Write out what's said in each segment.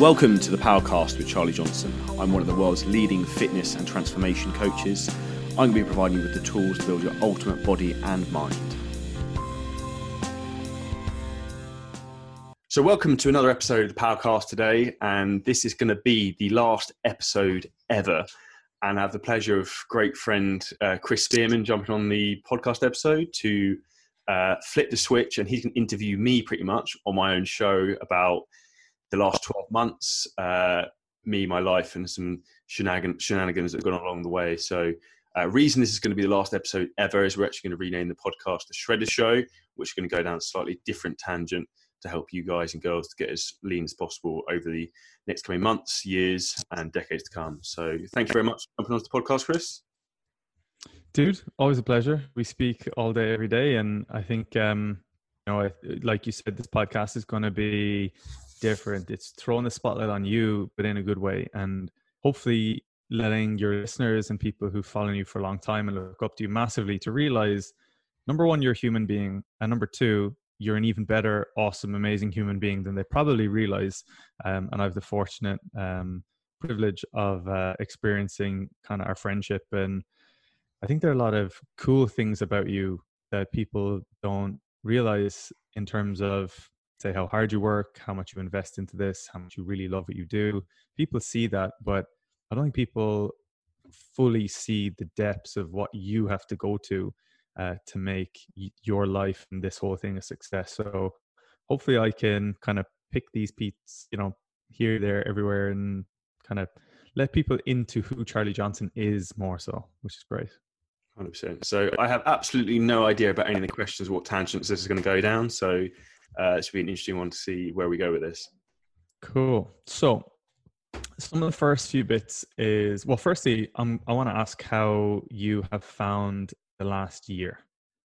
Welcome to the Powercast with Charlie Johnson. I'm one of the world's leading fitness and transformation coaches. I'm going to be providing you with the tools to build your ultimate body and mind. So, welcome to another episode of the Powercast today, and this is going to be the last episode ever. And I have the pleasure of great friend uh, Chris Spearman jumping on the podcast episode to uh, flip the switch, and he can interview me pretty much on my own show about the last 12 months, uh, me, my life, and some shenanigans, that have gone along the way. So, uh, reason this is going to be the last episode ever is we're actually going to rename the podcast the Shredded Show, which is going to go down a slightly different tangent to help you guys and girls to get as lean as possible over the next coming months, years, and decades to come. So, thank you very much for jumping onto the podcast, Chris. Dude, always a pleasure. We speak all day, every day, and I think, um, you know, like you said, this podcast is going to be different. It's throwing the spotlight on you, but in a good way, and hopefully letting your listeners and people who follow you for a long time and look up to you massively to realize number one, you're a human being, and number two, you're an even better, awesome, amazing human being than they probably realize. Um, and I have the fortunate um, privilege of uh, experiencing kind of our friendship, and I think there are a lot of cool things about you that people don't realize in terms of say how hard you work, how much you invest into this, how much you really love what you do. People see that, but I don't think people fully see the depths of what you have to go to uh, to make your life and this whole thing a success. So hopefully, I can kind of pick these beats, you know, here, there, everywhere, and kind of let people into who Charlie Johnson is more so, which is great. 100%. So I have absolutely no idea about any of the questions, what tangents this is going to go down. So uh, it should be an interesting one to see where we go with this. Cool. So, some of the first few bits is well, firstly, um, I want to ask how you have found the last year.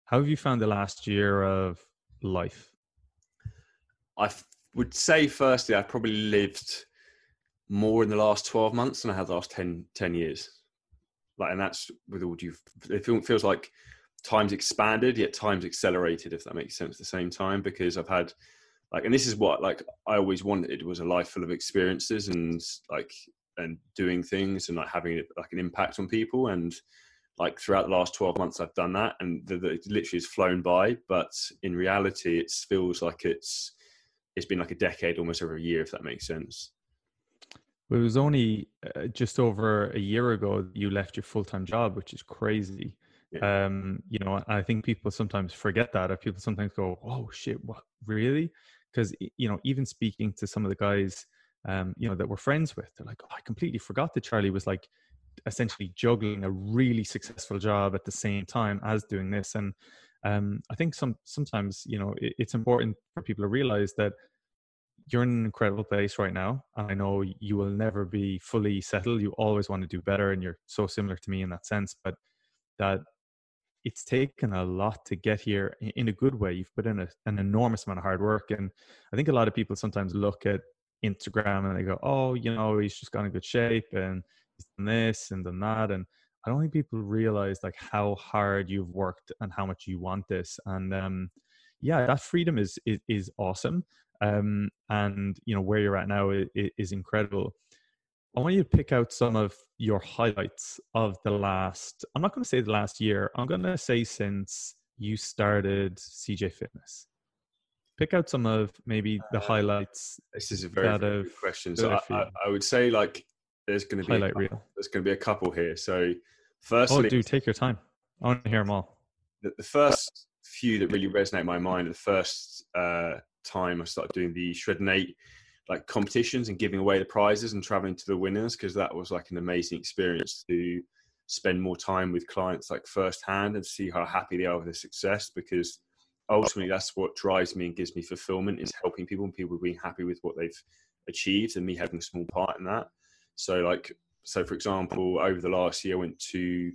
How have you found the last year of life? I f- would say, firstly, I've probably lived more in the last 12 months than I have the last 10, 10 years. Like, and that's with all due, it feels like time's expanded yet time's accelerated if that makes sense at the same time because i've had like and this is what like i always wanted was a life full of experiences and like and doing things and like having like an impact on people. And like throughout the last 12 months i've done that and the, the, it literally has flown by. But in reality it feels like it's it's been like a decade almost every year if that makes sense. It was only uh, just over a year ago you left your full-time job which is crazy Um, you know, I think people sometimes forget that, or people sometimes go, "Oh shit, what really?" Because you know, even speaking to some of the guys, um, you know, that we're friends with, they're like, "Oh, I completely forgot that Charlie was like essentially juggling a really successful job at the same time as doing this." And um, I think some sometimes, you know, it, it's important for people to realize that you're in an incredible place right now. I know you will never be fully settled. You always want to do better, and you're so similar to me in that sense. But that it's taken a lot to get here in a good way. You've put in a, an enormous amount of hard work. And I think a lot of people sometimes look at Instagram and they go, oh, you know, he's just got in good shape and he's done this and done that. And I don't think people realize like how hard you've worked and how much you want this. And um, yeah, that freedom is, is, is awesome. Um, and you know, where you're at now is, is incredible. I want you to pick out some of your highlights of the last, I'm not going to say the last year, I'm going to say since you started CJ Fitness. Pick out some of maybe the uh, highlights. This is a very, very good question. So I, I, I, would say like there's going to be highlight reel. There's going to be a couple here. So firstly, oh, do take your time. I want to hear them all. The, the first few that really resonate in my mind, the first uh, time I started doing the Shred Eight like competitions and giving away the prizes and traveling to the winners because that was like an amazing experience to spend more time with clients like firsthand and see how happy they are with their success because ultimately that's what drives me and gives me fulfillment is helping people and people being happy with what they've achieved and me having a small part in that. So like so for example over the last year i went to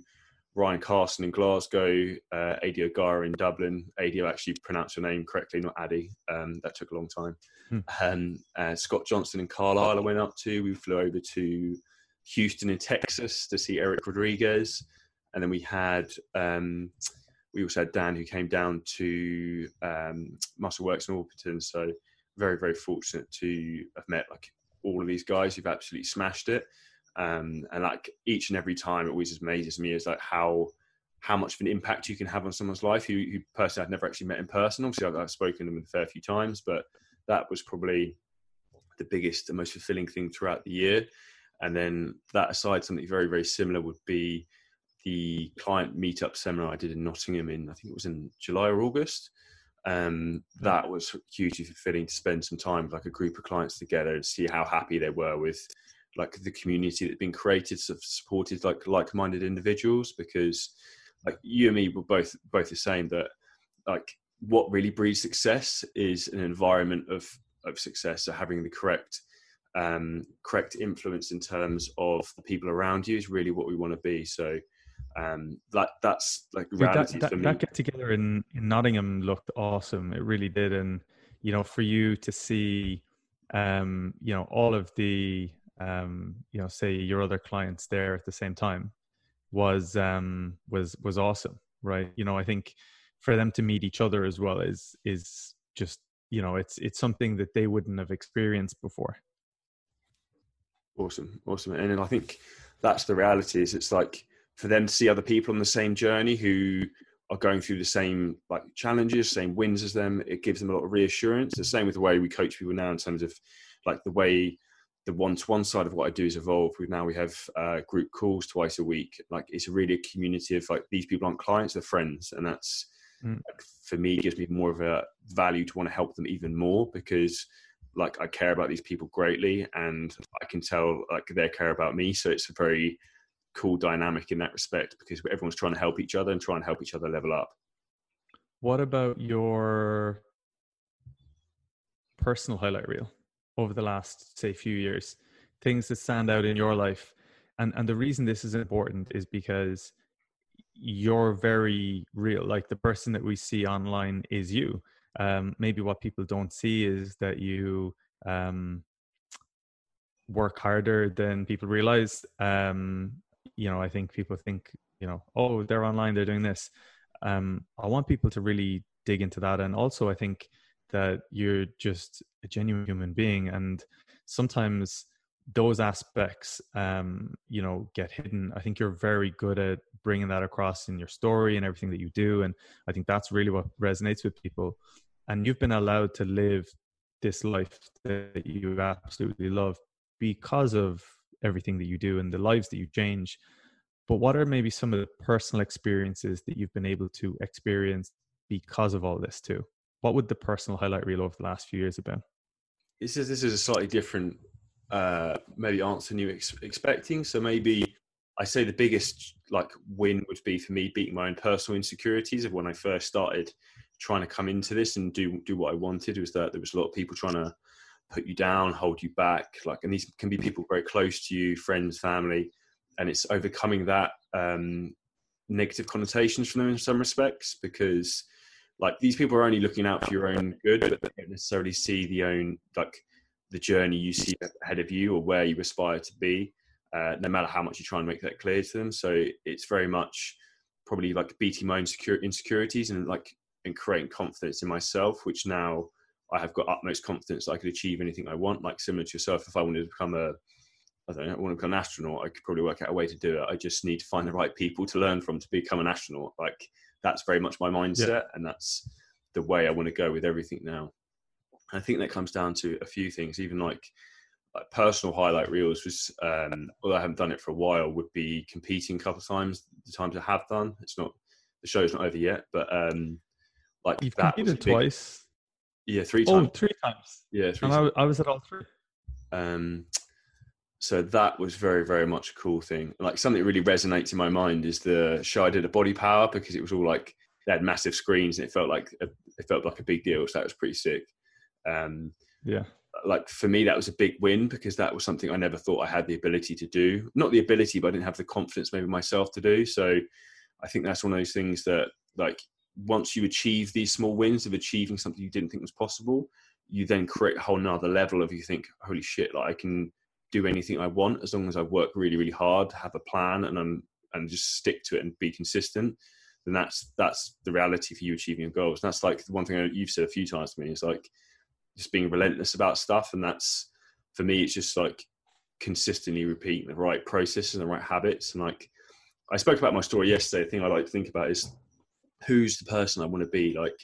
Ryan Carson in Glasgow, uh, Adi O'Gara in Dublin. Adi actually pronounced your name correctly, not Addy. Um, that took a long time. Hmm. Um, uh, Scott Johnson in Carlisle I went up to. We flew over to Houston in Texas to see Eric Rodriguez. And then we had, um, we also had Dan who came down to um, Muscle Works in Orpington. So very, very fortunate to have met like all of these guys who've absolutely smashed it. Um, and like each and every time, it always amazes me is like how how much of an impact you can have on someone's life who, who personally I've never actually met in person. Obviously, I've, I've spoken to them a fair few times, but that was probably the biggest and most fulfilling thing throughout the year. And then that aside, something very, very similar would be the client meetup seminar I did in Nottingham in, I think it was in July or August. Um, that was hugely fulfilling to spend some time with like a group of clients together and see how happy they were with like the community that's been created, supported like like-minded individuals. Because like you and me were both both the same that like what really breeds success is an environment of of success. So having the correct um, correct influence in terms of the people around you is really what we want to be. So um, that that's like reality that, that, that, get together in, in Nottingham looked awesome. It really did, and you know, for you to see, um, you know, all of the, um, you know, say your other clients there at the same time was um was was awesome, right? You know, I think for them to meet each other as well is is just you know it's it's something that they wouldn't have experienced before. Awesome awesome. And i think that's the reality is it's like for them to see other people on the same journey who are going through the same like challenges same wins as them it gives them a lot of reassurance. The same with the way we coach people now in terms of like the way the one-to-one side of what I do is evolved. We now we have uh, group calls twice a week. Like it's really a community of like these people aren't clients, they're friends, and that's mm. for me gives me more of a value to want to help them even more because like I care about these people greatly and I can tell like they care about me. So it's a very cool dynamic in that respect because everyone's trying to help each other and trying to help each other level up. What about your personal highlight reel over the last say few years? Things that stand out in your life. And and the reason this is important is because you're very real. Like the person that we see online is you. Um, maybe what people don't see is that you um, work harder than people realize. Um, you know, I think people think, you know, oh, they're online, they're doing this. Um, I want people to really dig into that. And also, I think that you're just a genuine human being. And sometimes those aspects um, you know get hidden. I think you're very good at bringing that across in your story and everything that you do and i think that's really what resonates with people. And you've been allowed to live this life that you absolutely love because of everything that you do and the lives that you change. But what are maybe some of the personal experiences that you've been able to experience because of all this too what would the personal highlight reel over the last few years have been this is this is a slightly different uh, maybe answer than you ex- expecting. So maybe I say the biggest like win would be for me beating my own personal insecurities of when I first started trying to come into this and do do what I wanted. Was that there was a lot of people trying to put you down, hold you back, like, and these can be people very close to you, friends, family, and it's overcoming that um, negative connotations from them in some respects because like these people are only looking out for your own good, but they don't necessarily see the own like the journey you see ahead of you or where you aspire to be, uh, no matter how much you try and make that clear to them. So it's very much probably like beating my own insecurities and like and creating confidence in myself, which now I have got utmost confidence I could achieve anything I want. Like similar to yourself, if I wanted to become a I don't know, I want to become an astronaut, I could probably work out a way to do it. I just need to find the right people to learn from to become an astronaut. Like that's very much my mindset, yeah. and that's the way I want to go with everything now. I think that comes down to a few things, even like like personal highlight reels was um although I haven't done it for a while would be competing a couple of times the times I have done it's not the show's not over yet but um like you've competed big, twice yeah three times oh three times yeah three and times. I, I was at all three um so that was very very much a cool thing like something that really resonates in my mind is the show I did at Body Power because it was all like they had massive screens and it felt like a, it felt like a big deal so that was pretty sick um, yeah. Like for me, that was a big win because that was something I never thought I had the ability to do. Not the ability, but I didn't have the confidence maybe myself to do. So I think that's one of those things that like once you achieve these small wins of achieving something you didn't think was possible, you then create a whole nother level of you think, holy shit, like I can do anything I want as long as I work really, really hard, have a plan and I'm, and just stick to it and be consistent. Then that's that's the reality for you achieving your goals. And that's like the one thing you've said a few times to me is like just being relentless about stuff and that's for me, it's just like consistently repeating the right processes and the right habits. And like I spoke about my story yesterday. The thing I like to think about is who's the person I want to be. Like,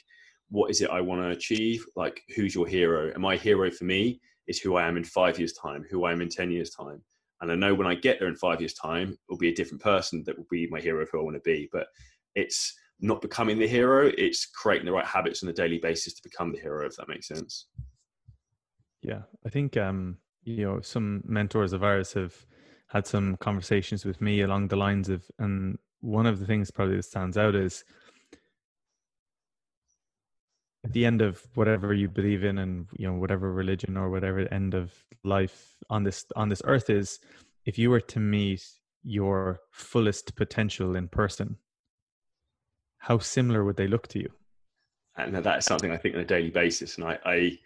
what is it I want to achieve? Like, who's your hero? And my hero for me is who I am in five years' time, who I am in 10 years' time. And I know when I get there in five years' time, it'll be a different person that will be my hero of who I want to be. But it's not becoming the hero, it's creating the right habits on a daily basis to become the hero, if that makes sense. Yeah. I think um, you know, some mentors of ours have had some conversations with me along the lines of and one of the things probably that stands out is at the end of whatever you believe in and you know whatever religion or whatever end of life on this on this earth is if you were to meet your fullest potential in person how similar would they look to you? And that is something i think on a daily basis and i, I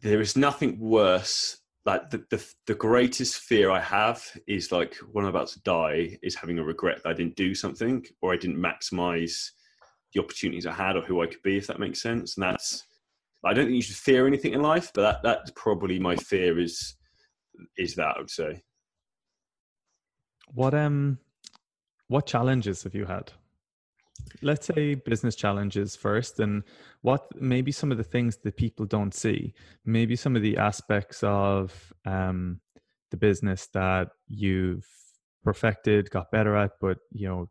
there is nothing worse like the, the the greatest fear i have is like when i'm about to die is having a regret that i didn't do something or i didn't maximize the opportunities I had or who I could be, if that makes sense. And that's I don't think you should fear anything in life, but that that's probably my fear is is that I would say. What um what challenges have you had? Let's say business challenges first, and what maybe some of the things that people don't see, maybe some of the aspects of um, the business that you've perfected, got better at, but you know,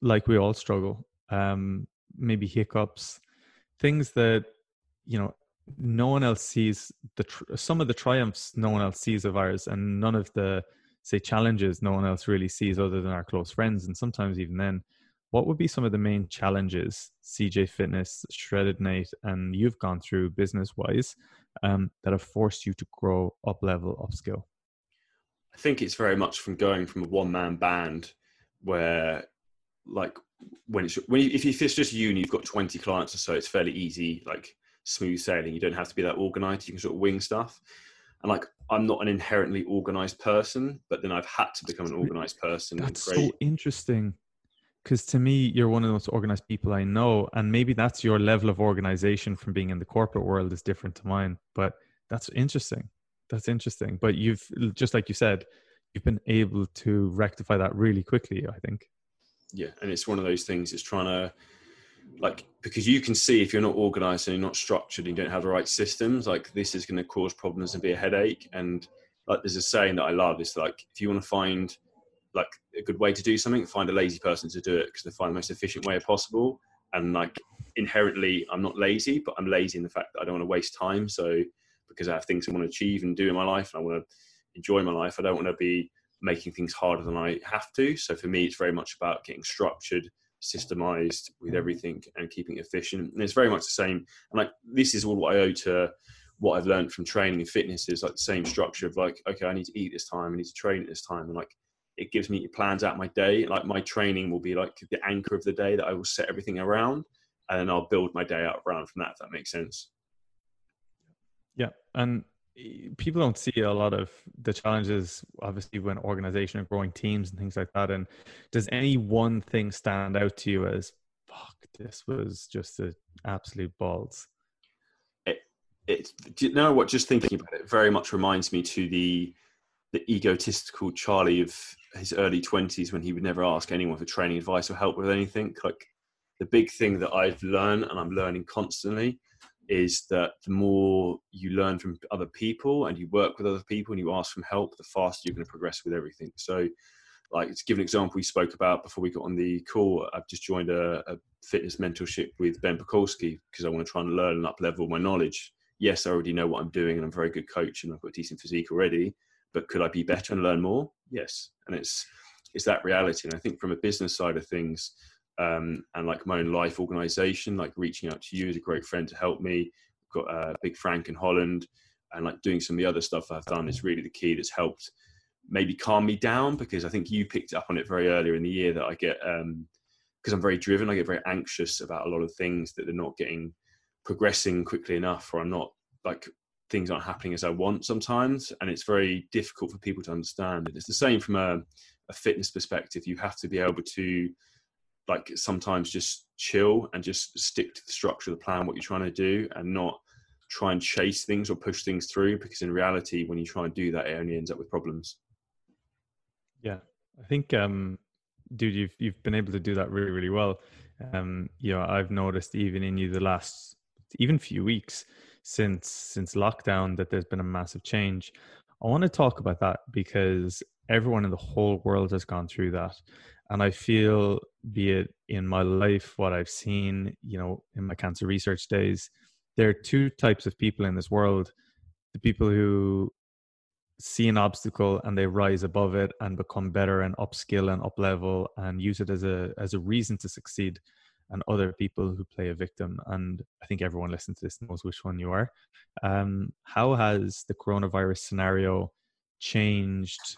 like we all struggle um, maybe hiccups, things that you know no one else sees. The tr- some of the triumphs no one else sees of ours, and none of the say challenges no one else really sees other than our close friends, and sometimes even then. What would be some of the main challenges CJ Fitness, Shreddin8, and you've gone through business wise um, that have forced you to grow up level, upskill? I think it's very much from going from a one man band where like when it's when you, if it's just you and you've got 20 clients or so it's fairly easy like smooth sailing. You don't have to be that organized. You can sort of wing stuff. And like i'm not an inherently organized person but then i've had to become an organized person that's so interesting because to me you're one of the most organized people i know and maybe that's your level of organization from being in the corporate world is different to mine but that's interesting. That's interesting. But you've just like you said you've been able to rectify that really quickly i think yeah, and it's one of those things. It's trying to like because you can see if you're not organized and you're not structured and you don't have the right systems, like this is going to cause problems and be a headache. And like there's a saying that I love is like if you want to find like a good way to do something, find a lazy person to do it because they find the most efficient way possible. And like inherently, I'm not lazy, but I'm lazy in the fact that I don't want to waste time. So because I have things I want to achieve and do in my life, and I want to enjoy my life, I don't want to be making things harder than I have to. So for me, it's very much about getting structured, systemized with mm-hmm. everything and keeping it efficient. And it's very much the same. And like this is all what I owe to what I've learned from training and fitness is like the same structure of like, okay, I need to eat this time, I need to train at this time. And like it gives me plans out my day. Like my training will be like the anchor of the day that I will set everything around. And then I'll build my day out around from that, if that makes sense. Yeah. And people don't see a lot of the challenges obviously when organization and growing teams and things like that. And does any one thing stand out to you as fuck this was just an absolute balls it, it you know what? Just thinking about it very much reminds me to the the egotistical charlie of his early 20s when he would never ask anyone for training advice or help with anything. Like the big thing that i've learned and i'm learning constantly is that the more you learn from other people and you work with other people and you ask for help, the faster you're going to progress with everything. So, like to give an example, we spoke about before we got on the call. I've just joined a, a fitness mentorship with Ben Pakulski because I want to try and learn and up level my knowledge. Yes, I already know what I'm doing and I'm a very good coach and I've got a decent physique already. But could I be better and learn more? Yes, and it's it's that reality. And I think from a business side of things, um, and like my own life organization, like reaching out to you as a great friend to help me. Got uh, Big Frank in Holland, and like doing some of the other stuff I've done is really the key that's helped maybe calm me down because I think you picked up on it very earlier in the year that I get because um, I'm very driven, I get very anxious about a lot of things that they're not getting progressing quickly enough, or I'm not like things aren't happening as I want sometimes, and it's very difficult for people to understand. And it's the same from a, a fitness perspective. You have to be able to like sometimes just chill and just stick to the structure of the plan, what you're trying to do, and not try and chase things or push things through because in reality when you try and do that it only ends up with problems. Yeah. I think um dude you've you've been able to do that really really well. Um you know i've noticed even in you the last even few weeks since since lockdown that there's been a massive change. I want to talk about that because everyone in the whole world has gone through that and i feel be it in my life what i've seen you know in my cancer research days there are two types of people in this world the people who see an obstacle and they rise above it and become better and upskill and up level and use it as a as a reason to succeed and other people who play a victim and i think everyone listening to this knows which one you are. Um, how has the coronavirus scenario changed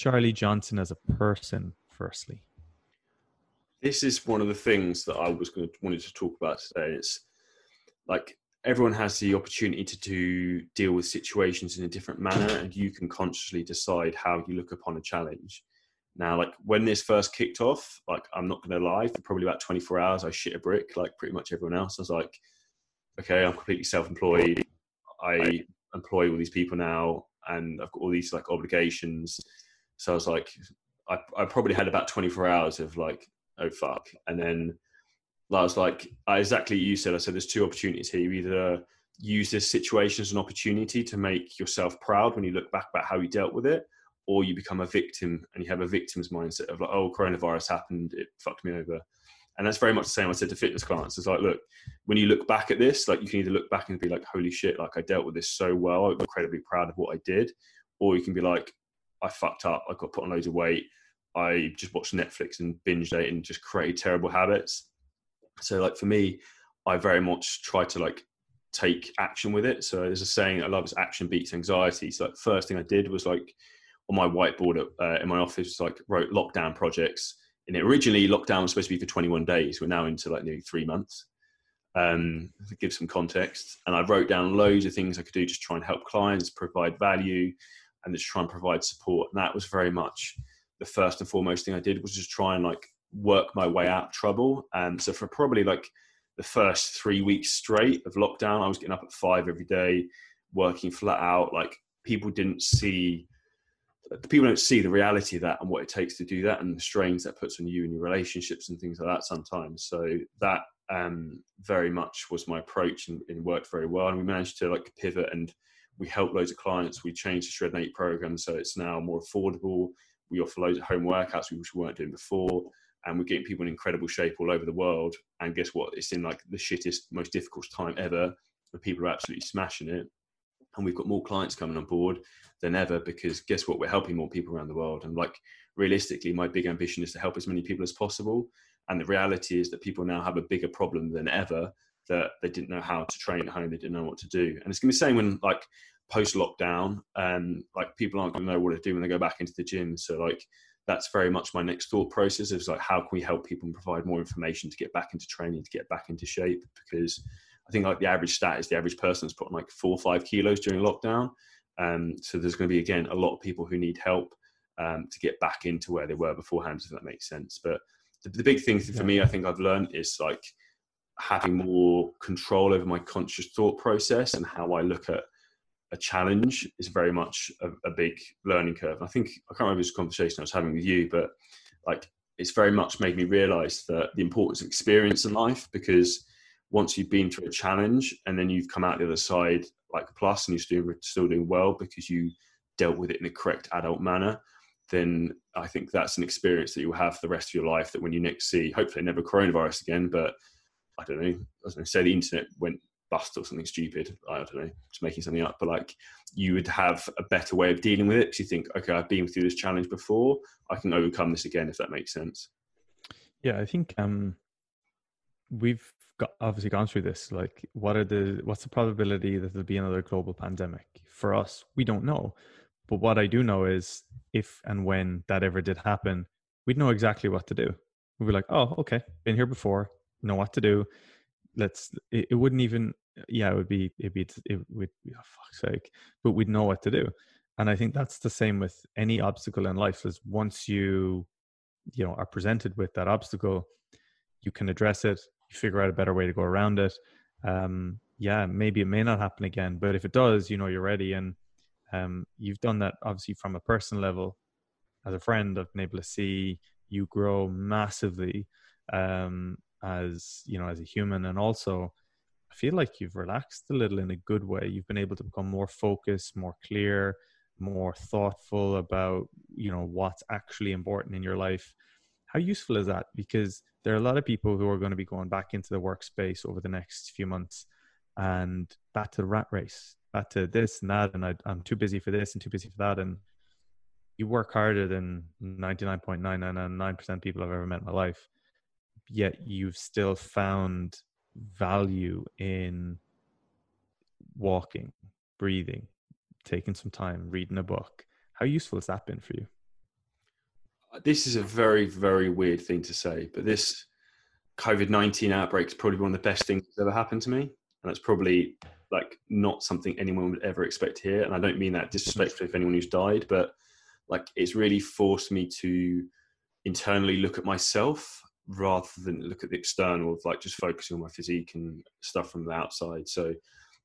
charlie johnson as a person firstly. This is one of the things that i was going to wanted to talk about today. It's like everyone has the opportunity to do, deal with situations in a different manner and you can consciously decide how you look upon a challenge. Now like when this first kicked off like i'm not going to lie for probably about 24 hours i shit a brick like pretty much everyone else. I was like okay i'm completely self-employed. I employ all these people now and i've got all these like obligations so i was like i, I probably had about 24 hours of like oh fuck and then I was like, exactly you said. I said, there's two opportunities here. You either use this situation as an opportunity to make yourself proud when you look back about how you dealt with it, or you become a victim and you have a victim's mindset of like, oh, coronavirus happened, it fucked me over. And that's very much the same I said to fitness clients. It's like, look, when you look back at this, like you can either look back and be like, holy shit, like I dealt with this so well. I'm incredibly proud of what I did. Or you can be like, I fucked up. I got put on loads of weight. I just watched Netflix and binged it and just created terrible habits so like for me, I very much try to like take action with it. So there's a saying I love is action beats anxiety. So like first thing I did was like on my whiteboard uh, in my office, like wrote lockdown projects. And it originally lockdown was supposed to be for 21 days. We're now into like nearly three months. Um, to give some context, and I wrote down loads of things I could do just try and help clients, provide value, and just try and provide support. And that was very much the first and foremost thing I did was just try and like work my way out of trouble. And so for probably like the first three weeks straight of lockdown, I was getting up at five every day, working flat out. Like people didn't see, people don't see the reality of that and what it takes to do that and the strains that puts on you and your relationships and things like that sometimes. So that um, very much was my approach and, and worked very well. And we managed to like pivot and we help loads of clients. We changed the Shreddin8 program so it's now more affordable. We offer loads of home workouts which we weren't doing before and we're getting people in incredible shape all over the world. And guess what? It's in like the shittest, most difficult time ever, where people are absolutely smashing it. And we've got more clients coming on board than ever because guess what? We're helping more people around the world. And like realistically, my big ambition is to help as many people as possible. And the reality is that people now have a bigger problem than ever that they didn't know how to train at home, they didn't know what to do. And it's gonna be the same when like post lockdown, um, like people aren't gonna know what to do when they go back into the gym. So like that's very much my next thought process is like how can we help people and provide more information to get back into training to get back into shape because i think like the average stat is the average person's put on like four or five kilos during lockdown um, so there's going to be again a lot of people who need help um, to get back into where they were beforehand if that makes sense but the, the big thing for me i think i've learned is like having more control over my conscious thought process and how i look at a challenge is very much a, a, big learning curve. I think I can't remember this conversation I was having with you, but like it's very much made me realize that the importance of experience in life because once you've been through a challenge and then you've come out the other side like a plus and you're still, still doing well because you dealt with it in the correct adult manner, then I think that's an experience that you'll have for the rest of your life that when you next see, hopefully never coronavirus again, but I don't know, I going to say the internet went bust or something stupid. I don't know, just making something up. But like you would have a better way of dealing with it because you think, okay, I've been through this challenge before. I can overcome this again if that makes sense. Yeah, I think um, we've got, obviously gone through this. Like, what are the what's the probability that there'll be another global pandemic? For us, we don't know. But what I do know is if and when that ever did happen, we'd know exactly what to do. We'd be like, oh, okay, been here before, know what to do let's it, it, wouldn't even yeah it would be it'd be it would be oh, fuck's sake but we'd know what to do and i think that's the same with any obstacle in life is once you you know are presented with that obstacle you can address it you figure out a better way to go around it um yeah, maybe it may not happen again, but if it does, you know, you're ready. And um, you've done that obviously from a personal level. As a friend, I've been able to see you grow massively um, as you know as a human, and also I feel like you've relaxed a little in a good way. You've been able to become more focused, more clear, more thoughtful about you know what's actually important in your life. How useful is that? Because there are a lot of people who are going to be going back into the workspace over the next few months and back to the rat race, back to this and that, and I, I'm too busy for this and too busy for that, and you work harder than 99.999% of people I've ever met in my life, yet you've still found value in walking, breathing, taking some time, reading a book. How useful has that been for you? This is a very, very weird thing to say, but this COVID 19 outbreak is probably one of the best things that's ever happened to me and it's probably like not something anyone would ever expect here. And I don't mean that disrespectfully if anyone who's died, but like it's really forced me to internally look at myself rather than look at the external of like just focusing on my physique and stuff from the outside. So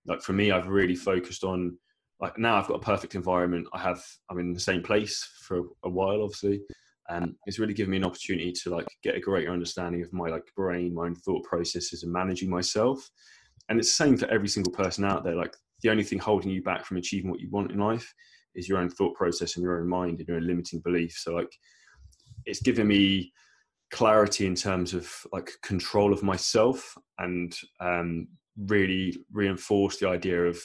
like for me, I've really focused on like now I've got a perfect environment. I have I'm in the same place for a while, obviously. And it's really given me an opportunity to like get a greater understanding of my like brain, my own thought processes and managing myself and it's the same for every single person out there like the only thing holding you back from achieving what you want in life is your own thought process and your own mind and your own limiting beliefs so like it's given me clarity in terms of like control of myself and um, really reinforce the idea of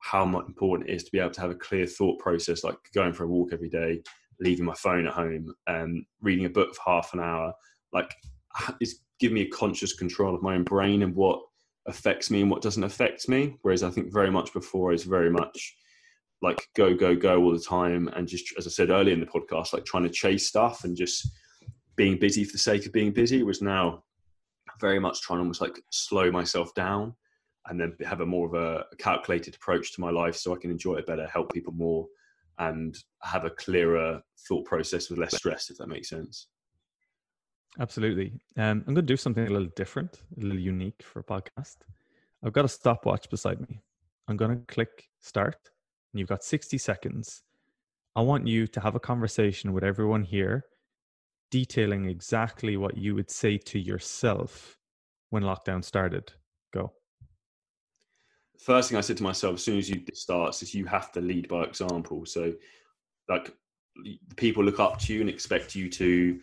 how much important it is to be able to have a clear thought process like going for a walk every day leaving my phone at home um, reading a book for half an hour like it's given me a conscious control of my own brain and what affects me and what doesn't affect me. Whereas I think very much before is very much like go, go, go all the time. And just, as I said earlier in the podcast, like trying to chase stuff and just being busy for the sake of being busy was now very much trying to almost like slow myself down and then have a more of a calculated approach to my life so I can enjoy it better, help people more, and have a clearer thought process with less stress, if that makes sense. Absolutely. Um, I'm going to do something a little different, a little unique for a podcast. I've got a stopwatch beside me. I'm going to click start, and you've got 60 seconds. I want you to have a conversation with everyone here, detailing exactly what you would say to yourself when lockdown started. Go. First thing I said to myself as soon as you starts is you have to lead by example. So, like, people look up to you and expect you to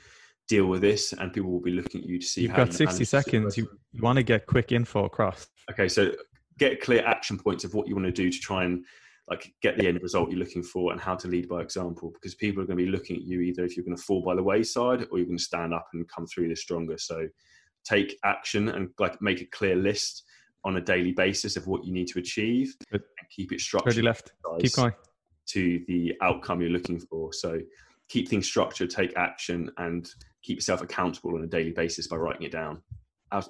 deal with this and people will be looking at you to see you've got you 60 seconds you, you want to get quick info across okay so get clear action points of what you want to do to try and like get the end result you're looking for and how to lead by example because people are going to be looking at you either if you're going to fall by the wayside or you're going to stand up and come through this stronger. So take action and like make a clear list on a daily basis of what you need to achieve and keep it structured 30 left. keep going. to the outcome you're looking for. So keep things structured take action and keep yourself accountable on a daily basis by writing it down.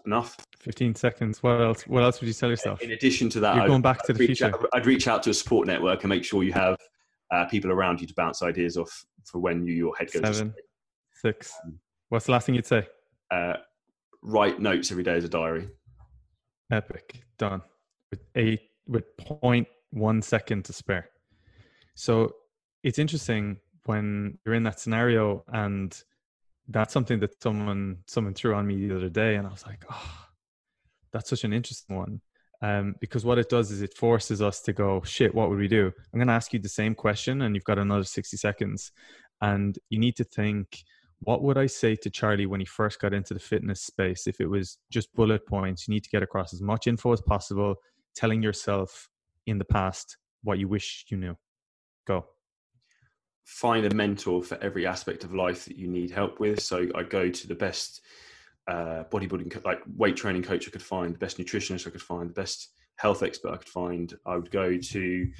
Enough. Fifteen seconds. What else? What else would you tell yourself? In addition to that, you're I'd, going back to the future. Out, I'd reach out to a support network and make sure you have uh, people around you to bounce ideas off for when you, your head goes. Seven, six. Um, What's the last thing you'd say? Uh, write notes every day as a diary. Epic. Done. With eight with point one second to spare. So it's interesting when you're in that scenario and that's something that someone someone threw on me the other day, and I was like, oh, that's such an interesting one. Um, because what it does is it forces us to go, shit, what would we do? I'm going to ask you the same question, and you've got another 60 seconds, and you need to think, what would I say to Charlie when he first got into the fitness space? If it was just bullet points, you need to get across as much info as possible, telling yourself in the past what you wish you knew. Go find a mentor for every aspect of life that you need help with. So I go to the best uh, bodybuilding, like weight training coach I could find, the best nutritionist I could find, the best health expert I could find. I would go to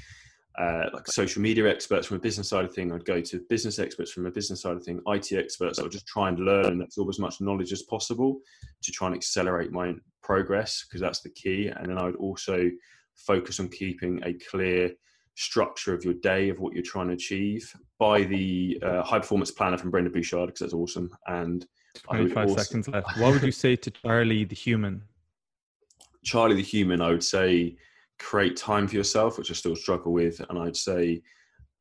uh, like social media experts from a business side of thing. I'd go to business experts from a business side of thing, IT experts. I would just try and learn and absorb as much knowledge as possible to try and accelerate my progress because that's the key. And then I would also focus on keeping a clear structure of your day of what you're trying to achieve by the uh, high performance planner from Brendon Burchard because that's awesome. And 25 also, seconds left. What would you say to Charlie the human? Charlie the human, I would say create time for yourself, which I still struggle with, and I'd say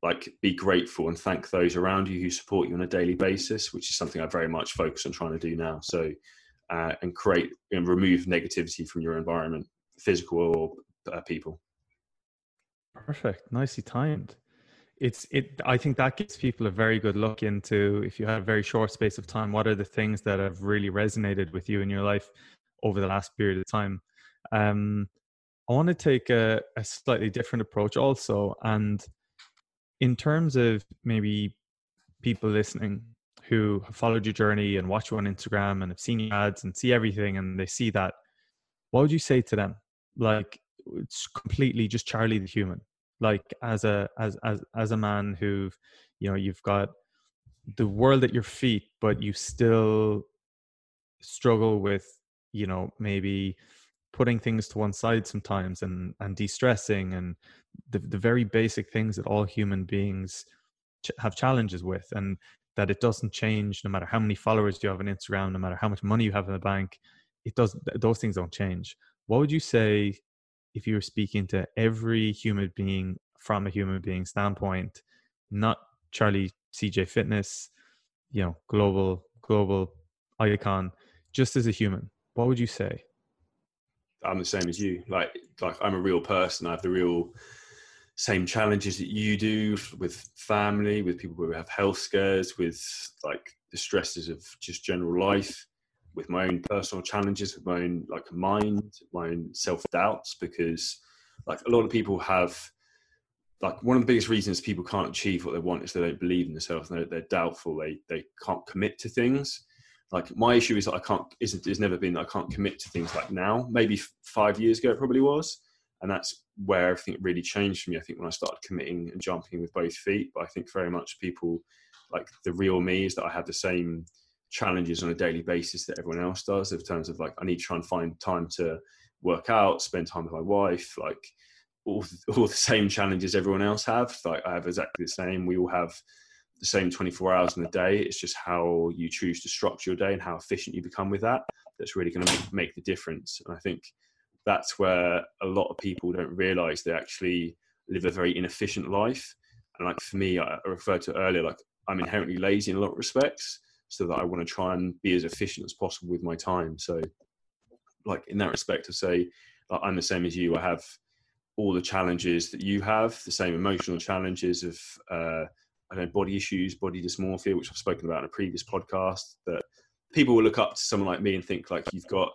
like be grateful and thank those around you who support you on a daily basis, which is something I very much focus on trying to do now. So, uh, and create and remove negativity from your environment, physical or uh, people. Perfect, nicely timed. It's it. I think that gives people a very good look into if you have a very short space of time. What are the things that have really resonated with you in your life over the last period of time? Um, I want to take a, a slightly different approach also, and in terms of maybe people listening who have followed your journey and watch you on Instagram and have seen your ads and see everything and they see that, what would you say to them? Like it's completely just Charlie the human. Like as a as as as a man who, you know, you've got the world at your feet, but you still struggle with, you know, maybe putting things to one side sometimes and and de-stressing and the, the very basic things that all human beings ch- have challenges with and that it doesn't change no matter how many followers you have on instagram no matter how much money you have in the bank it does those things don't change what would you say if you were speaking to every human being from a human being standpoint not charlie cj fitness you know global global icon just as a human what would you say? I'm the same as you. Like like i'm a real person. I have the real same challenges that you do with family, with people who have health scares, with like the stresses of just general life, with my own personal challenges, with my own like mind, my own self doubts, because like a lot of people have like one of the biggest reasons people can't achieve what they want is they don't believe in themselves they're, they're doubtful they they can't commit to things like my issue is that i can't isn't has never been that i can't commit to things like now maybe five years ago it probably was and that's where everything really changed for me. I think when I started committing and jumping with both feet, but I think very much people like the real me is that I have the same challenges on a daily basis that everyone else does in terms of like I need to try and find time to work out, spend time with my wife, like all, all the same challenges everyone else have. Like I have exactly the same. We all have the same 24 hours in the day. It's just how you choose to structure your day and how efficient you become with that that's really going to make, make the difference. And I think that's where a lot of people don't realize they actually live a very inefficient life. And like for me, I referred to earlier, like I'm inherently lazy in a lot of respects, so that I want to try and be as efficient as possible with my time. So, like in that respect, to say like, I'm the same as you. I have all the challenges that you have, the same emotional challenges of uh, I know body issues, body dysmorphia, which I've spoken about in a previous podcast. That people will look up to someone like me and think like you've got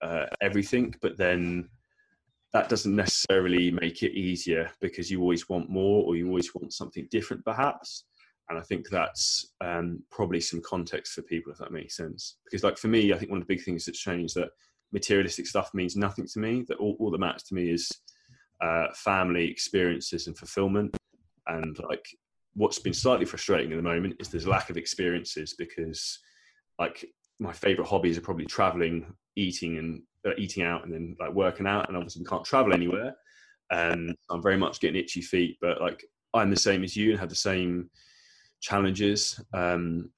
uh, everything, but then that doesn't necessarily make it easier because you always want more or you always want something different, perhaps. And I think that's um, probably some context for people, if that makes sense. Because, like for me, I think one of the big things that's changed that materialistic stuff means nothing to me. That all, all that matters to me is uh, family experiences and fulfillment. And like what's been slightly frustrating at the moment is there's lack of experiences because like my favorite hobbies are probably traveling, eating, and uh, eating out, and then like working out. And obviously, we can't travel anywhere. And I'm very much getting itchy feet, but like I'm the same as you and have the same challenges. Um,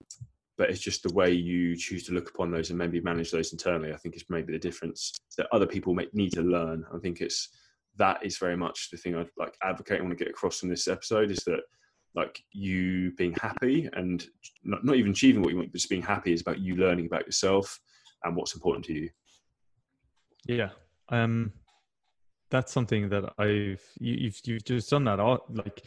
but it's just the way you choose to look upon those and maybe manage those internally. I think is maybe the difference that other people may need to learn. I think it's that is very much the thing I'd like advocate. I want to get across from this episode is that like you being happy and not, not even achieving what you want, but just being happy is about you learning about yourself and what's important to you. Yeah. Um, that's something that I've, you, you've, you've just done that all like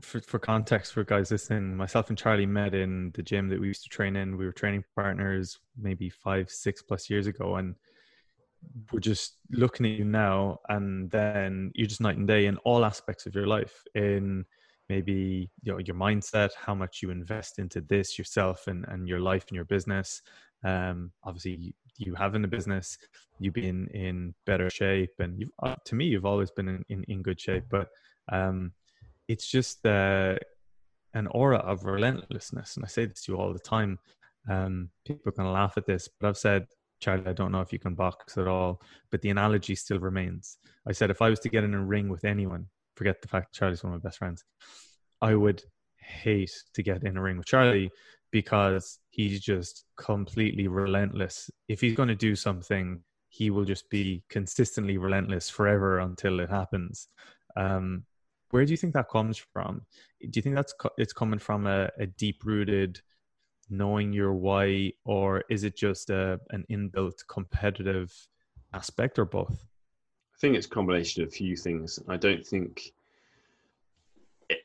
for, for context for guys listening, myself and Charlie met in the gym that we used to train in. We were training partners maybe five, six plus years ago. And we're just looking at you now and then you're just night and day in all aspects of your life in maybe you know your mindset how much you invest into this yourself and, and your life and your business um, obviously you, you have in the business you've been in better shape and to me you've always been in, in, in good shape but um, it's just uh, an aura of relentlessness and i say this to you all the time um, people to laugh at this but i've said Charlie, I don't know if you can box at all, but the analogy still remains. I said if I was to get in a ring with anyone, forget the fact Charlie's one of my best friends. I would hate to get in a ring with Charlie because he's just completely relentless. If he's going to do something, he will just be consistently relentless forever until it happens. Um, where do you think that comes from? Do you think that's it's coming from a, a deep rooted knowing your why, or is it just a, an inbuilt competitive aspect, or both? I think it's a combination of a few things. I don't think,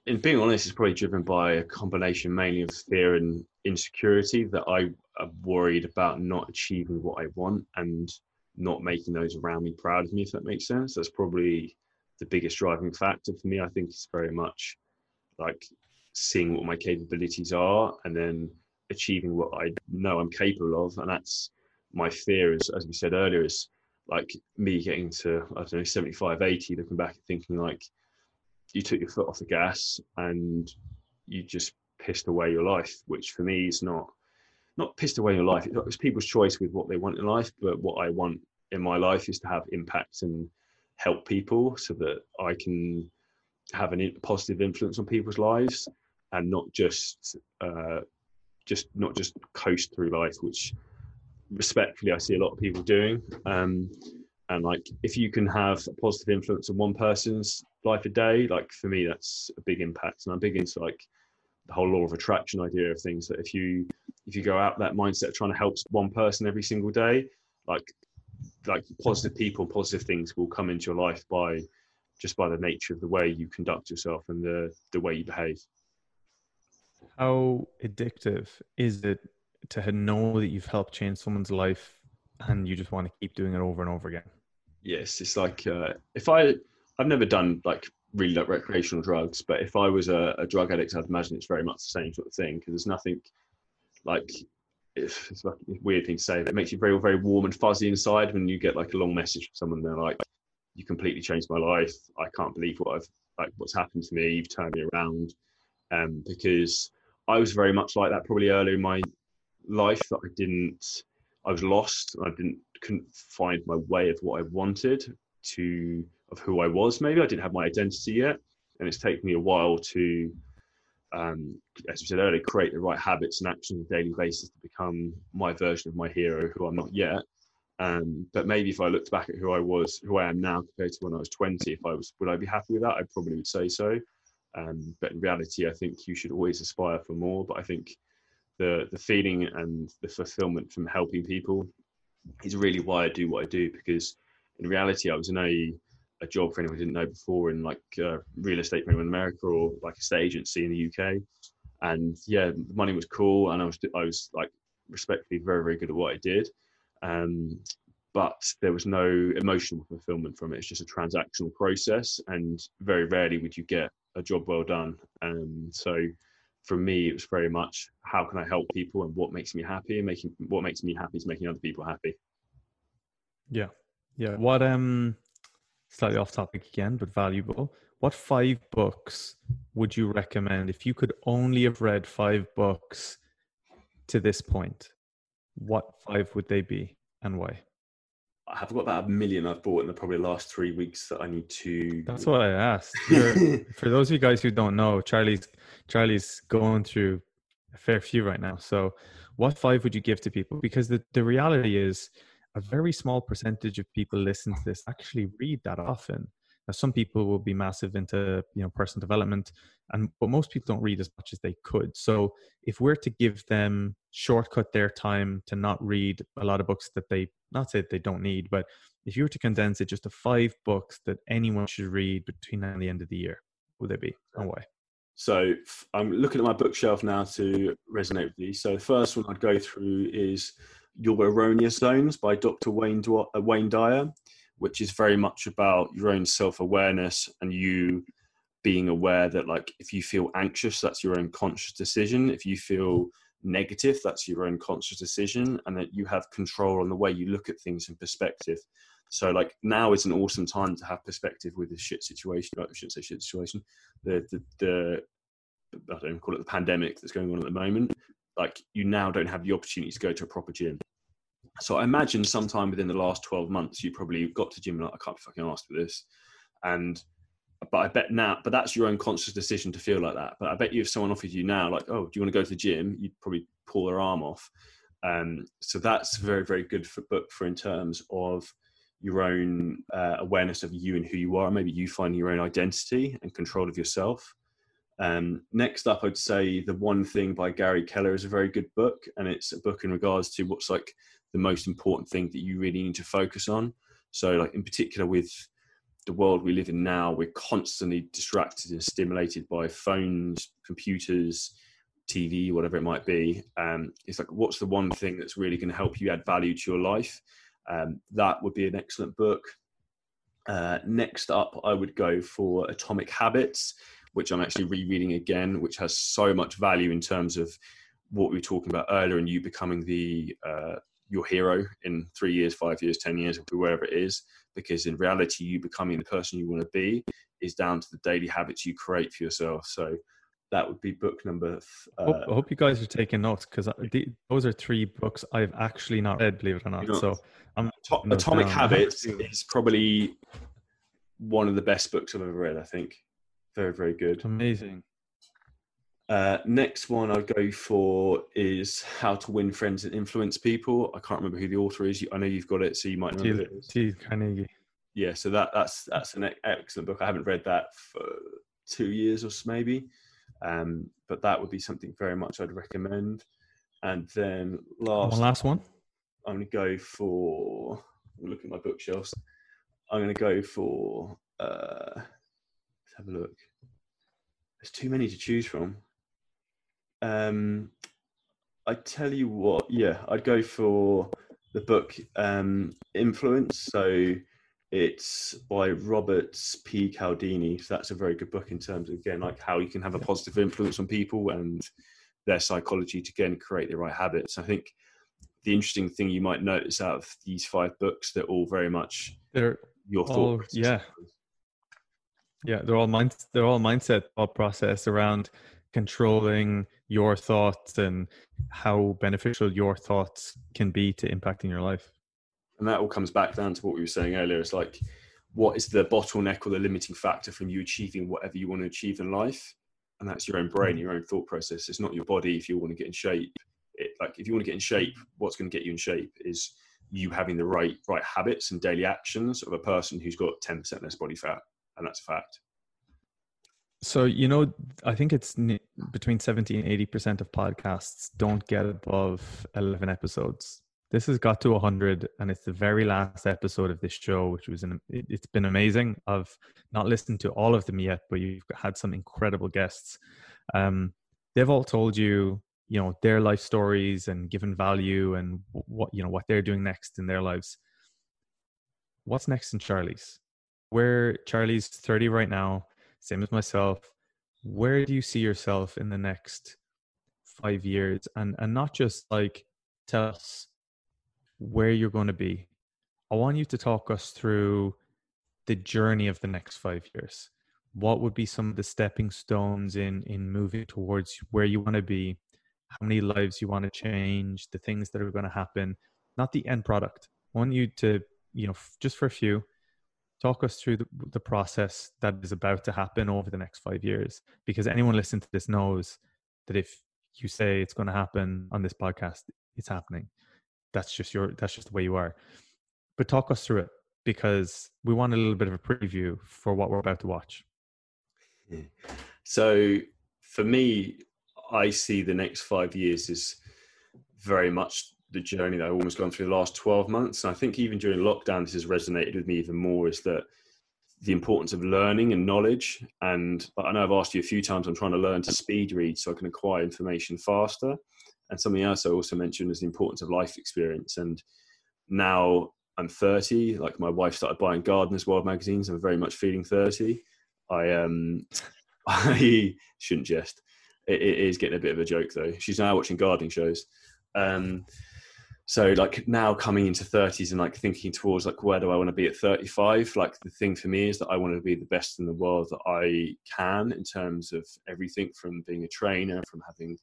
in being honest, it's probably driven by a combination mainly of fear and insecurity that I am worried about not achieving what I want and not making those around me proud of me, if that makes sense. That's probably the biggest driving factor for me. I think it's very much like seeing what my capabilities are and then achieving what I know I'm capable of. And that's my fear is, as we said earlier, is like me getting to, I don't know, 75, 80, looking back and thinking like you took your foot off the gas and you just pissed away your life, which for me is not, not pissed away your life. It's people's choice with what they want in life, but what I want in my life is to have impact and help people so that I can have a positive influence on people's lives and not just uh, just not just coast through life, which respectfully I see a lot of people doing. Um, and like if you can have a positive influence on one person's life a day, like for me that's a big impact. And I'm big into like the whole law of attraction idea of things that if you if you go out that mindset of trying to help one person every single day, like like positive people, positive things will come into your life by just by the nature of the way you conduct yourself and the the way you behave. How addictive is it to know that you've helped change someone's life and you just want to keep doing it over and over again? Yes, it's like uh, if I I've never done like really like recreational drugs, but if I was a, a drug addict, I'd imagine it's very much the same sort of thing because there's nothing like it's like a weird thing to say, but it makes you very, very warm and fuzzy inside when you get like a long message from someone. They're like, "You completely changed my life. I can't believe what I've like what's happened to me. You've turned me around." Um, because I was very much like that probably earlier in my life that I didn't. I was lost. I didn't couldn't find my way of what I wanted to of who I was. Maybe I didn't have my identity yet, and it's taken me a while to um, as we said earlier, create the right habits and actions on a daily basis to become my version of my hero, who I'm not yet. Um, but maybe if I looked back at who I was, who I am now compared to when I was 20, if I was, would I be happy with that? I probably would say so. Um, but in reality, I think you should always aspire for more. But I think the the feeling and the fulfillment from helping people is really why I do what I do. Because in reality, I was in a a job for anyone who didn't know before in like uh, real estate for anyone in America or like a state agency in the UK. And yeah, the money was cool, and I was I was like respectfully very very good at what I did. Um, but there was no emotional fulfillment from it. It's just a transactional process, and very rarely would you get a job well done. Um, so for me, it was very much how can I help people and what makes me happy, and making what makes me happy is making other people happy. Yeah, yeah. What um slightly off topic again, but valuable. What five books would you recommend if you could only have read five books to this point? What five would they be and why? I have got about a million I've bought in the probably last three weeks that I need to. That's what I asked. for those of you guys who don't know, Charlie's Charlie's going through a fair few right now. So, what five would you give to people? Because the, the reality is, a very small percentage of people listen to this actually read that often. Now, some people will be massive into you know personal development, and but most people don't read as much as they could. So if we're to give them shortcut their time to not read a lot of books that they not say they don't need, but if you were to condense it just to five books that anyone should read between now and the end of the year, would they be and why? So I'm looking at my bookshelf now to resonate with these. So the first one I'd go through is your Erroneous Zones by Dr. Wayne, uh, Wayne Dyer, which is very much about your own self awareness and you being aware that, like, if you feel anxious, that's your own conscious decision. If you feel negative, that's your own conscious decision, and that you have control on the way you look at things in perspective. So, like, now is an awesome time to have perspective with this shit situation. I shouldn't say shit situation. The, the, the I don't call it the pandemic that's going on at the moment like you now don't have the opportunity to go to a proper gym. So I imagine sometime within the last 12 months, you probably got to gym like, I can't be fucking asked for this. And, but I bet now, but that's your own conscious decision to feel like that. But I bet you if someone offered you now, like, oh, do you want to go to the gym? You'd probably pull their arm off. Um, so that's very, very good for book for in terms of your own uh, awareness of you and who you are. Maybe you finding your own identity and control of yourself. Um, next up, I'd say The One Thing by Gary Keller is a very good book, and it's a book in regards to what's like the most important thing that you really need to focus on. So, like in particular, with the world we live in now, we're constantly distracted and stimulated by phones, computers, TV, whatever it might be. Um, it's like, what's the one thing that's really going to help you add value to your life? Um, that would be an excellent book. Uh, next up, I would go for Atomic Habits which I'm actually rereading again, which has so much value in terms of what we were talking about earlier and you becoming the uh, your hero in three years, five years, ten years, or wherever it is. Because in reality, you becoming the person you want to be is down to the daily habits you create for yourself. So that would be book number. Uh, hope, I hope you guys are taking notes because those are three books I've actually not read, believe it or not. Know, so I'm Atomic Habits is probably one of the best books I've ever read. I think very, very good. Amazing. Uh, next one I'd go for is How to Win Friends and Influence People. I can't remember who the author is. I know you've got it, so you might know T- it is. T. Carnegie. Yeah, so that that's that's an excellent book. I haven't read that for two years or so maybe, um, but that would be something very much I'd recommend. And then last one, last one. I'm going to go for. Look at my bookshelves. I'm going to go for. Uh, have a look. There's too many to choose from. Um, I tell you what, yeah, I'd go for the book um, Influence. So it's by Robert P. Cialdini. So that's a very good book in terms of again, like how you can have a positive influence on people and their psychology to again create the right habits. I think the interesting thing you might notice out of these five books, they're all very much they're your thought. yeah, yeah, they're all mind they're all mindset thought process around controlling your thoughts and how beneficial your thoughts can be to impacting your life. And that all comes back down to what we were saying earlier. It's like what is the bottleneck or the limiting factor from you achieving whatever you want to achieve in life? And that's your own brain, mm-hmm. your own thought process. It's not your body if you want to get in shape. It, like if you want to get in shape, what's going to get you in shape is you having the right right habits and daily actions of a person who's got 10% less body fat and that's a fact. So you know, I think it's between seventy and eighty percent of podcasts don't get above eleven episodes. This has got to hundred, and it's the very last episode of this show, which was an. It's been amazing. I've not listened to all of them yet, but you've had some incredible guests. Um, they've all told you, you know, their life stories and given value and what you know what they're doing next in their lives. What's next in Charlie's? Where Charlie's 30 right now, same as myself. Where do you see yourself in the next five years? And and not just like tell us where you're going to be. I want you to talk us through the journey of the next five years. What would be some of the stepping stones in in moving towards where you want to be? How many lives you want to change? The things that are going to happen, not the end product. I want you to, you know, just for a few, talk us through the, the, process that is about to happen over the next five years because anyone listening to this knows that if you say it's going to happen on this podcast it's happening. That's just your that's just the way you are. But talk us through it because we want a little bit of a preview for what we're about to watch. Hmm. So for me i see the next five years as very much the journey that I've almost gone through the last 12 months. And I think even during lockdown, this has resonated with me even more is that the importance of learning and knowledge. And I know I've asked you a few times, I'm trying to learn to speed read so I can acquire information faster. And something else I also mentioned is the importance of life experience. And now I'm 30, like my wife started buying Gardener's World magazines. I'm very much feeling 30. I um I shouldn't jest. It, it is getting a bit of a joke though. She's now watching gardening shows. Um, so like now coming into 30s and like thinking towards like where do i want to be at 35 like the thing for me is that i want to be the best in the world that i can in terms of everything from being a trainer from having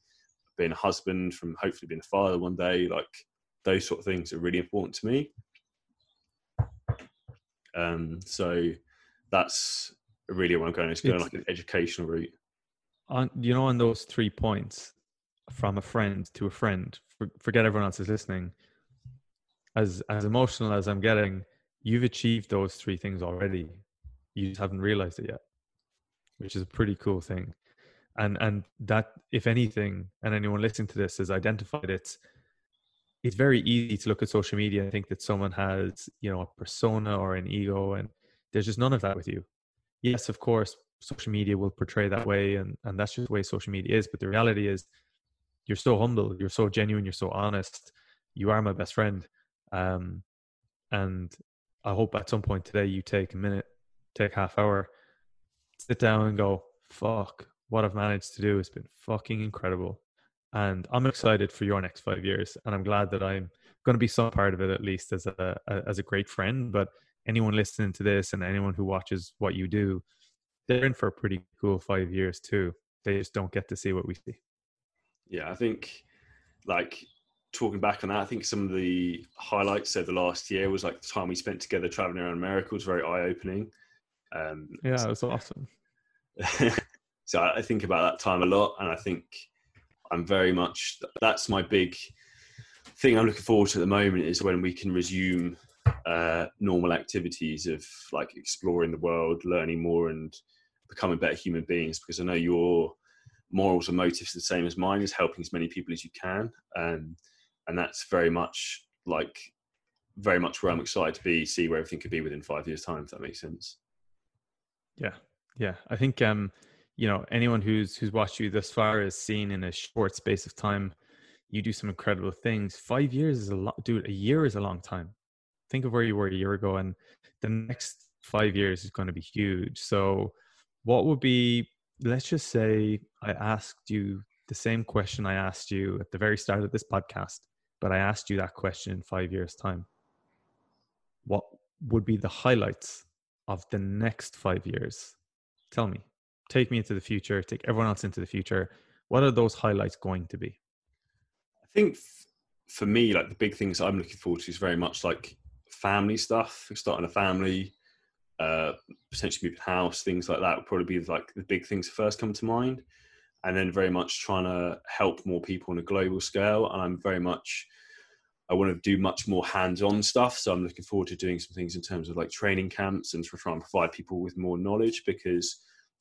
been a husband from hopefully being a father one day like those sort of things are really important to me. Um so that's really what i'm going. Is going like an educational route. On you know on those three points from a friend to a friend, forget everyone else is listening. As as emotional as I'm getting, you've achieved those three things already. You just haven't realized it yet, which is a pretty cool thing. And and that, if anything, and anyone listening to this has identified it, it's very easy to look at social media and think that someone has, you know, a persona or an ego, and there's just none of that with you. Yes, of course, social media will portray that way, and and that's just the way social media is. But the reality is, you're so humble, you're so genuine, you're so honest. You are my best friend, um, and I hope at some point today you take a minute, take half hour, sit down and go, "Fuck, what I've managed to do has been fucking incredible." and I'm excited for your next five years, and I'm glad that I'm going to be some part of it at least as a, a, as a great friend. But anyone listening to this and anyone who watches what you do, they're in for a pretty cool five years too. They just don't get to see what we see. Yeah, I think like talking back on that, I think some of the highlights of the last year was like the time we spent together traveling around America was very eye opening. Um, yeah, it was awesome. so I think about that time a lot, and I think I'm very much that's my big thing I'm looking forward to at the moment is when we can resume uh, normal activities of like exploring the world, learning more, and becoming better human beings. Because I know your morals and motives the same as mine, is helping as many people as you can, um, and that's very much like very much where I'm excited to be, see where everything could be within five years' time. If that makes sense. Yeah, yeah. I think um, you know anyone who's who's watched you thus far has seen in a short space of time you do some incredible things five years is a lot dude a year is a long time think of where you were a year ago and the next five years is going to be huge so what would be let's just say i asked you the same question i asked you at the very start of this podcast but i asked you that question in five years time what would be the highlights of the next five years tell me take me into the future, take everyone else into the future. What are those highlights going to be? I think for me, like the big things I'm looking forward to is very much like family stuff, starting a family, uh, potentially moving house, things like that would probably be like the big things first come to mind. And then very much trying to help more people on a global scale. And I'm very much, I want to do much more hands-on stuff. So I'm looking forward to doing some things in terms of like training camps and to try and provide people with more knowledge because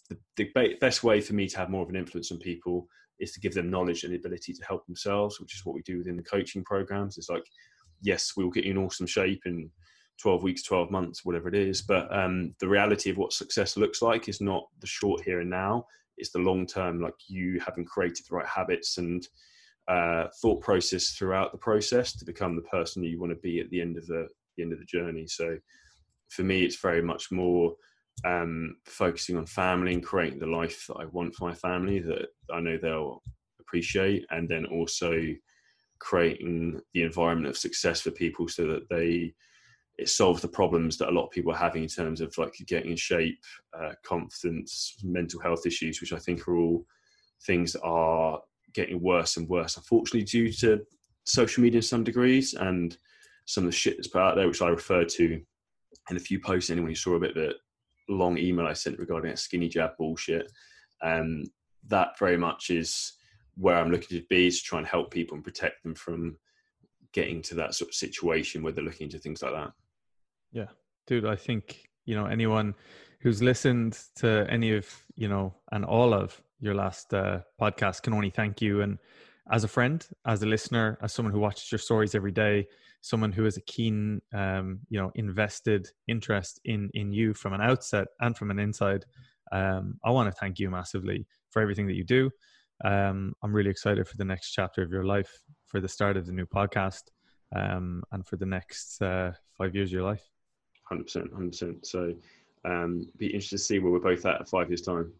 the, the best way for me to have more of an influence on people is to give them knowledge and the ability to help themselves, which is what we do within the coaching programs. It's like, yes, we'll get you in awesome shape in 12 weeks, 12 months, whatever it is. But um, the reality of what success looks like is not the short here and now. It's the long term, like you having created the right habits and uh, thought process throughout the process to become the person you want to be at the end of the, the end of the journey. So for me, it's very much more um, focusing on family and creating the life that I want for my family that I know they'll appreciate, and then also creating the environment of success for people so that they it solves the problems that a lot of people are having in terms of like getting in shape, uh, confidence, mental health issues, which I think are all things that are getting worse and worse, unfortunately, due to social media in some degrees and some of the shit that's put out there, which I referred to in a few posts. Anyone who saw a bit of it long email I sent regarding that skinny jab bullshit. Um, that very much is where I'm looking to be is to try and help people and protect them from getting to that sort of situation where they're looking into things like that. Yeah, dude, I think you know anyone who's listened to any of you know and all of your last uh, podcast can only thank you and as a friend, as a listener, as someone who watches your stories every day, someone who has a keen, um, you know, invested interest in in you from an outset and from an inside. Um, I want to thank you massively for everything that you do. Um, I'm really excited for the next chapter of your life, for the start of the new podcast, um, and for the next uh, five years of your life. Hundred percent, hundred percent. So, um, be interested to see where we're both at five years' time.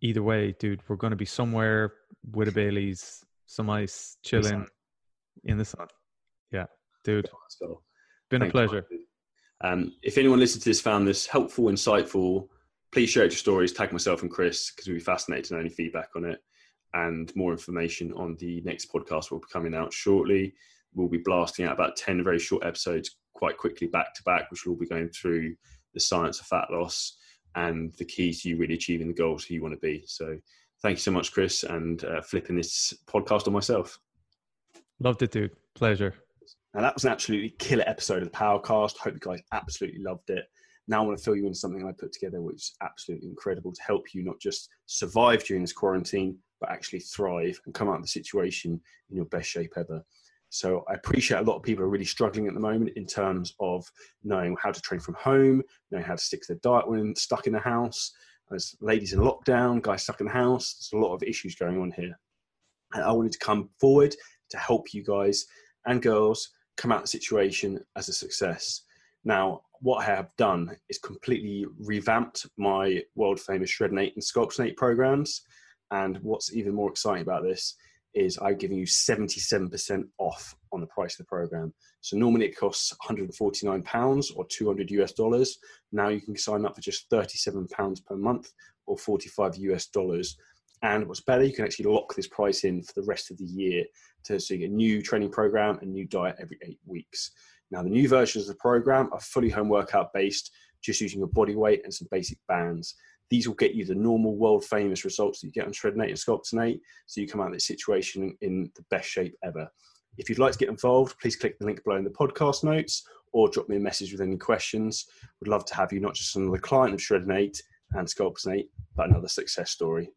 Either way, dude, we're going to be somewhere with a Bailey's, some ice, chilling in the sun. Yeah, dude. Been a pleasure. Um, if anyone listening to this found this helpful, insightful, please share it to stories, tag myself and Chris because we'd be fascinated to know any feedback on it and more information on the next podcast will be coming out shortly. We'll be blasting out about 10 very short episodes quite quickly back to back, which we'll be going through the science of fat loss and the keys to you really achieving the goals you want to be. So Thank you so much, Chris, and uh, flipping this podcast on myself. Loved it, dude. Pleasure. Now, that was an absolutely killer episode of the Powercast. Hope you guys absolutely loved it. Now I want to fill you in something I put together, which is absolutely incredible to help you not just survive during this quarantine, but actually thrive and come out of the situation in your best shape ever. So I appreciate a lot of people are really struggling at the moment in terms of knowing how to train from home, knowing how to stick to their diet when stuck in the house. There's ladies in lockdown, guys stuck in the house. There's a lot of issues going on here. And I wanted to come forward to help you guys and girls come out of the situation as a success. Now, what I have done is completely revamped my world famous Shreddin8 and Sculptin8 programs. And what's even more exciting about this is I'm giving you 77% off on the price of the program. So normally it costs 149 pounds or 200 US dollars. Now you can sign up for just 37 pounds per month or 45 US dollars. And what's better, you can actually lock this price in for the rest of the year to so a new training program and new diet every eight weeks. Now the new versions of the program are fully home workout based, just using your body weight and some basic bands. These will get you the normal world famous results that you get on Shreddin8 and Sculptin8. So you come out of this situation in the best shape ever. If you'd like to get involved, please click the link below in the podcast notes or drop me a message with any questions. We'd love to have you not just another client of Shreddin8 and Sculptin8, but another success story.